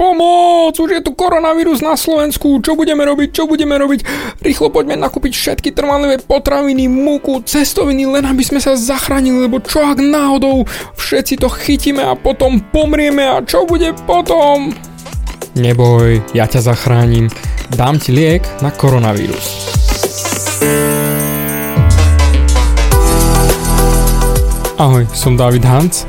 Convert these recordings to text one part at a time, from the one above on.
pomoc, už je tu koronavírus na Slovensku, čo budeme robiť, čo budeme robiť, rýchlo poďme nakúpiť všetky trvanlivé potraviny, múku, cestoviny, len aby sme sa zachránili, lebo čo ak náhodou všetci to chytíme a potom pomrieme? A čo bude potom? Neboj, ja ťa zachránim, dám ti liek na koronavírus. Ahoj, som David Hans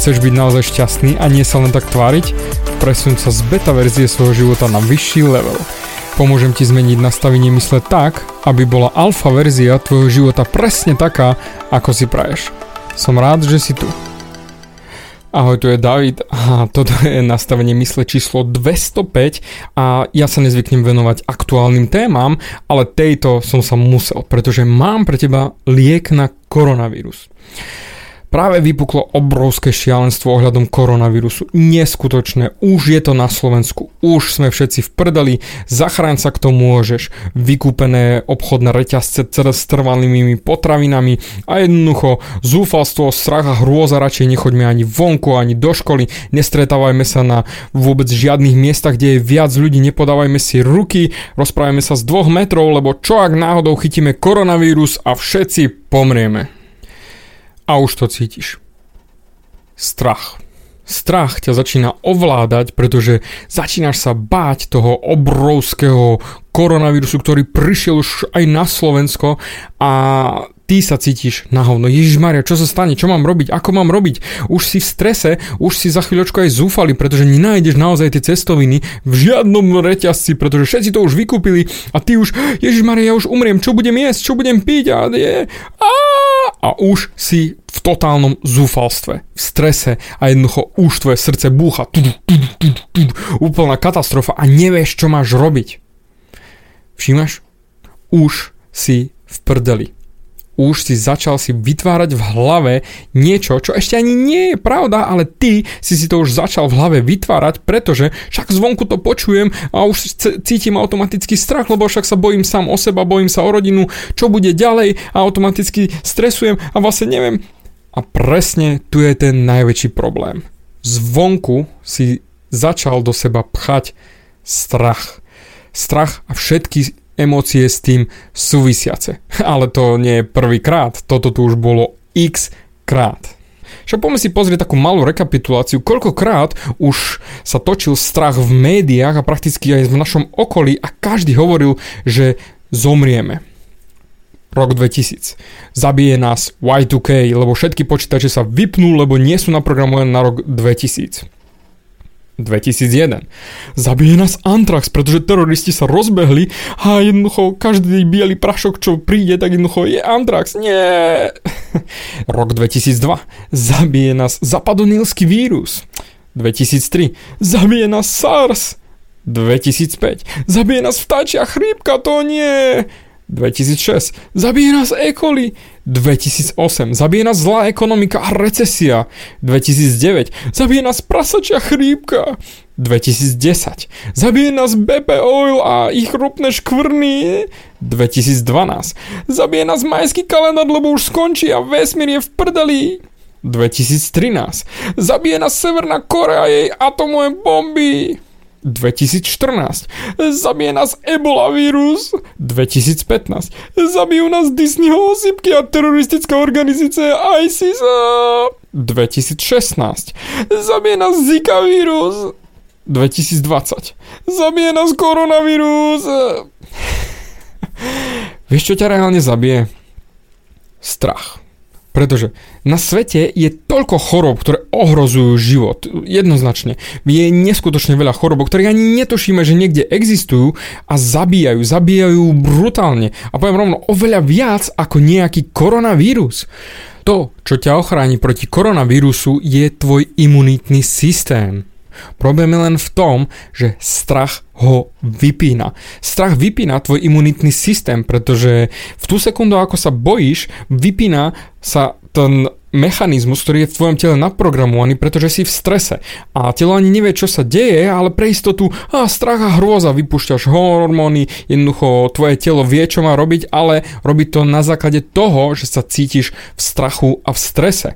Chceš byť naozaj šťastný a nie sa len tak tváriť? Presun sa z beta verzie svojho života na vyšší level. Pomôžem ti zmeniť nastavenie mysle tak, aby bola alfa verzia tvojho života presne taká, ako si praješ. Som rád, že si tu. Ahoj, tu je David a toto je nastavenie mysle číslo 205 a ja sa nezvyknem venovať aktuálnym témam, ale tejto som sa musel, pretože mám pre teba liek na koronavírus. Práve vypuklo obrovské šialenstvo ohľadom koronavírusu. Neskutočné. Už je to na Slovensku. Už sme všetci v prdeli. Zachráň sa kto môžeš. Vykúpené obchodné reťazce s trvalými potravinami a jednoducho zúfalstvo, strach a hrôza radšej nechoďme ani vonku, ani do školy. Nestretávajme sa na vôbec žiadnych miestach, kde je viac ľudí. Nepodávajme si ruky. Rozprávajme sa z dvoch metrov, lebo čo ak náhodou chytíme koronavírus a všetci pomrieme. A už to cítiš. Strach. Strach ťa začína ovládať, pretože začínaš sa báť toho obrovského koronavírusu, ktorý prišiel už aj na Slovensko a ty sa cítiš na hovno. Ježiš Maria, čo sa stane, čo mám robiť, ako mám robiť? Už si v strese, už si za chvíľočku aj zúfali, pretože nenájdeš naozaj tie cestoviny v žiadnom reťazci, pretože všetci to už vykúpili a ty už, Ježiš Maria, ja už umriem, čo budem jesť, čo budem piť a je, a, a už si v totálnom zúfalstve, v strese a jednoducho už tvoje srdce búcha, úplná katastrofa a nevieš, čo máš robiť. Všímaš? Už si v prdeli už si začal si vytvárať v hlave niečo, čo ešte ani nie je pravda, ale ty si si to už začal v hlave vytvárať, pretože však zvonku to počujem a už cítim automaticky strach, lebo však sa bojím sám o seba, bojím sa o rodinu, čo bude ďalej a automaticky stresujem a vlastne neviem. A presne tu je ten najväčší problém. Zvonku si začal do seba pchať strach. Strach a všetky emócie s tým súvisiace. Ale to nie je prvýkrát, toto tu už bolo x krát. Však poďme si pozrieť takú malú rekapituláciu, koľkokrát už sa točil strach v médiách a prakticky aj v našom okolí a každý hovoril, že zomrieme. Rok 2000. Zabije nás Y2K, lebo všetky počítače sa vypnú, lebo nie sú naprogramované na rok 2000. 2001. Zabije nás Antrax, pretože teroristi sa rozbehli a jednoducho každý biely prašok, čo príde, tak jednoducho je Antrax. Nie. Rok 2002. Zabije nás zapadonilský vírus. 2003. Zabije nás SARS. 2005. Zabije nás vtáčia chrípka, to nie. 2006. Zabije nás E. coli. 2008. Zabije nás zlá ekonomika a recesia. 2009. Zabije nás prasačia chrípka. 2010. Zabije nás BP Oil a ich ropné škvrny. 2012. Zabije nás majský kalendár, lebo už skončí a vesmír je v prdeli. 2013. Zabije nás Severná Korea jej atomové bomby. 2014. Zabije nás Ebola vírus. 2015. Zabijú nás Disneyho osýpky a teroristická organizácia ISIS. 2016. Zabije nás Zika vírus. 2020. Zabije nás koronavírus. Vieš, čo ťa reálne zabije? Strach. Pretože na svete je toľko chorob, ktoré ohrozujú život. Jednoznačne. Je neskutočne veľa chorob, ktoré ani netušíme, že niekde existujú a zabíjajú. Zabíjajú brutálne. A poviem rovno, oveľa viac ako nejaký koronavírus. To, čo ťa ochráni proti koronavírusu, je tvoj imunitný systém. Problém je len v tom, že strach ho vypína. Strach vypína tvoj imunitný systém, pretože v tú sekundu, ako sa bojíš, vypína sa ten mechanizmus, ktorý je v tvojom tele naprogramovaný, pretože si v strese. A telo ani nevie, čo sa deje, ale pre istotu a strach a hrôza, vypúšťaš hormóny, jednoducho tvoje telo vie, čo má robiť, ale robí to na základe toho, že sa cítiš v strachu a v strese.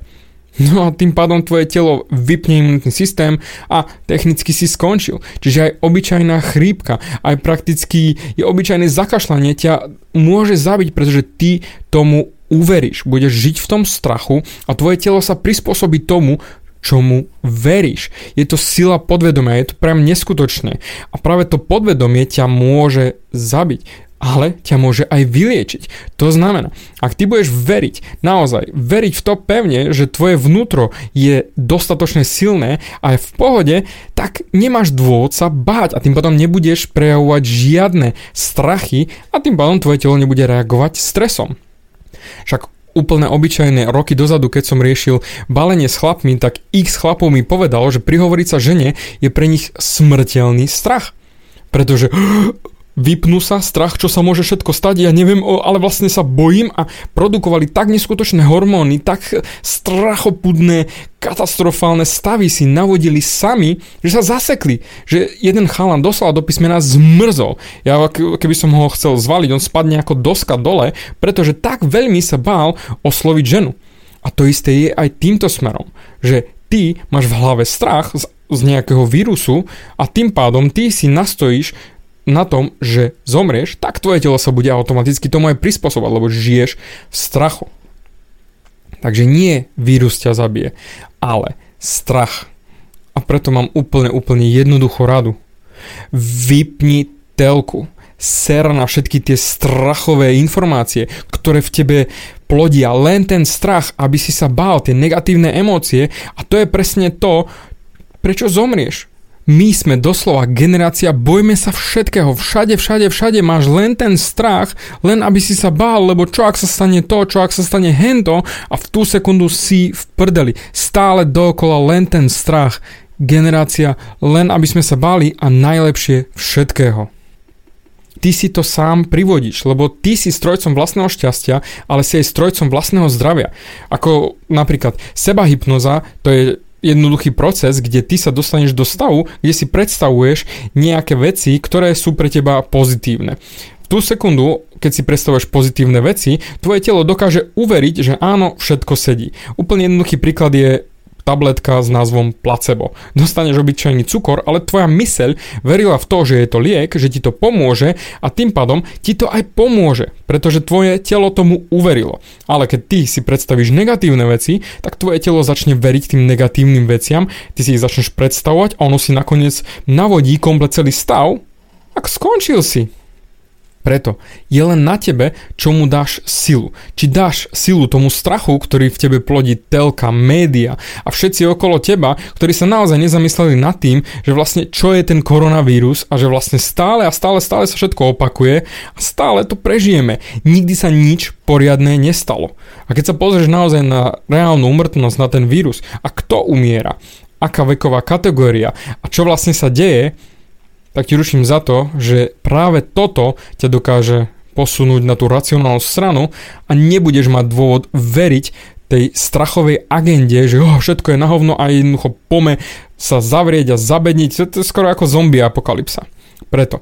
No a tým pádom tvoje telo vypne imunitný systém a technicky si skončil. Čiže aj obyčajná chrípka, aj prakticky je obyčajné zakašľanie ťa môže zabiť, pretože ty tomu uveríš. Budeš žiť v tom strachu a tvoje telo sa prispôsobí tomu, čomu veríš. Je to sila podvedomia, je to priam neskutočné. A práve to podvedomie ťa môže zabiť ale ťa môže aj vyliečiť. To znamená, ak ty budeš veriť, naozaj veriť v to pevne, že tvoje vnútro je dostatočne silné a je v pohode, tak nemáš dôvod sa báť a tým pádom nebudeš prejavovať žiadne strachy a tým pádom tvoje telo nebude reagovať stresom. Však úplne obyčajné roky dozadu, keď som riešil balenie s chlapmi, tak x chlapov mi povedalo, že prihovoriť sa žene je pre nich smrteľný strach. Pretože vypnú sa, strach, čo sa môže všetko stať, ja neviem, ale vlastne sa bojím a produkovali tak neskutočné hormóny, tak strachopudné, katastrofálne stavy si navodili sami, že sa zasekli, že jeden chalan doslova do písmena zmrzol. Ja keby som ho chcel zvaliť, on spadne ako doska dole, pretože tak veľmi sa bál osloviť ženu. A to isté je aj týmto smerom, že ty máš v hlave strach z, z nejakého vírusu a tým pádom ty si nastojíš na tom, že zomrieš, tak tvoje telo sa bude automaticky tomu aj prispôsobať, lebo žiješ v strachu. Takže nie vírus ťa zabije, ale strach. A preto mám úplne, úplne jednoduchú radu. Vypni telku. Ser na všetky tie strachové informácie, ktoré v tebe plodia len ten strach, aby si sa bál, tie negatívne emócie a to je presne to, prečo zomrieš my sme doslova generácia, bojme sa všetkého, všade, všade, všade máš len ten strach, len aby si sa bál, lebo čo ak sa stane to, čo ak sa stane hento a v tú sekundu si v prdeli. Stále dookola len ten strach. Generácia, len aby sme sa báli a najlepšie všetkého ty si to sám privodíš, lebo ty si strojcom vlastného šťastia, ale si aj strojcom vlastného zdravia. Ako napríklad seba hypnoza, to je jednoduchý proces, kde ty sa dostaneš do stavu, kde si predstavuješ nejaké veci, ktoré sú pre teba pozitívne. V tú sekundu, keď si predstavuješ pozitívne veci, tvoje telo dokáže uveriť, že áno, všetko sedí. Úplne jednoduchý príklad je tabletka s názvom placebo. Dostaneš obyčajný cukor, ale tvoja myseľ verila v to, že je to liek, že ti to pomôže a tým pádom ti to aj pomôže, pretože tvoje telo tomu uverilo. Ale keď ty si predstavíš negatívne veci, tak tvoje telo začne veriť tým negatívnym veciam, ty si ich začneš predstavovať a ono si nakoniec navodí komplet celý stav, ak skončil si. Preto je len na tebe, čo mu dáš silu. Či dáš silu tomu strachu, ktorý v tebe plodí telka, média a všetci okolo teba, ktorí sa naozaj nezamysleli nad tým, že vlastne čo je ten koronavírus a že vlastne stále a stále, stále sa všetko opakuje a stále to prežijeme. Nikdy sa nič poriadne nestalo. A keď sa pozrieš naozaj na reálnu umrtnosť na ten vírus a kto umiera, aká veková kategória a čo vlastne sa deje, tak ti ruším za to, že práve toto ťa dokáže posunúť na tú racionálnu stranu a nebudeš mať dôvod veriť tej strachovej agende, že oh, všetko je na hovno a jednoducho pome sa zavrieť a zabedniť. To je skoro ako zombie apokalypsa. Preto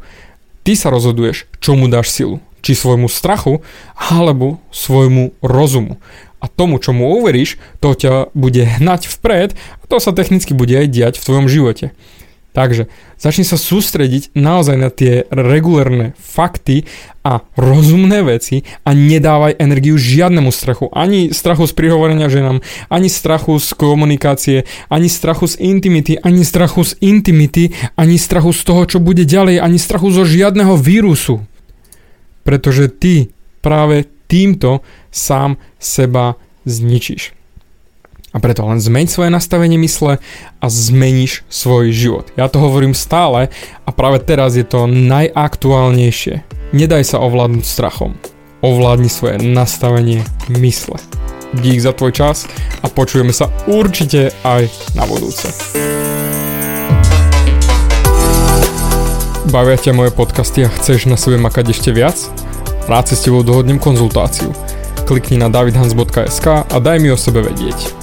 ty sa rozhoduješ, čomu dáš silu. Či svojmu strachu, alebo svojmu rozumu. A tomu, čomu uveríš, to ťa bude hnať vpred a to sa technicky bude aj diať v tvojom živote. Takže začni sa sústrediť naozaj na tie regulérne fakty a rozumné veci a nedávaj energiu žiadnemu strachu. Ani strachu z prihovorenia ženám, ani strachu z komunikácie, ani strachu z intimity, ani strachu z intimity, ani strachu z toho, čo bude ďalej, ani strachu zo žiadneho vírusu. Pretože ty práve týmto sám seba zničíš. A preto len zmeň svoje nastavenie mysle a zmeníš svoj život. Ja to hovorím stále a práve teraz je to najaktuálnejšie. Nedaj sa ovládnuť strachom. Ovládni svoje nastavenie mysle. Dík za tvoj čas a počujeme sa určite aj na budúce. bavia ťa moje podcasty a chceš na sebe makať ešte viac? Rád si s tebou dohodnem konzultáciu. Klikni na davidhans.sk a daj mi o sebe vedieť.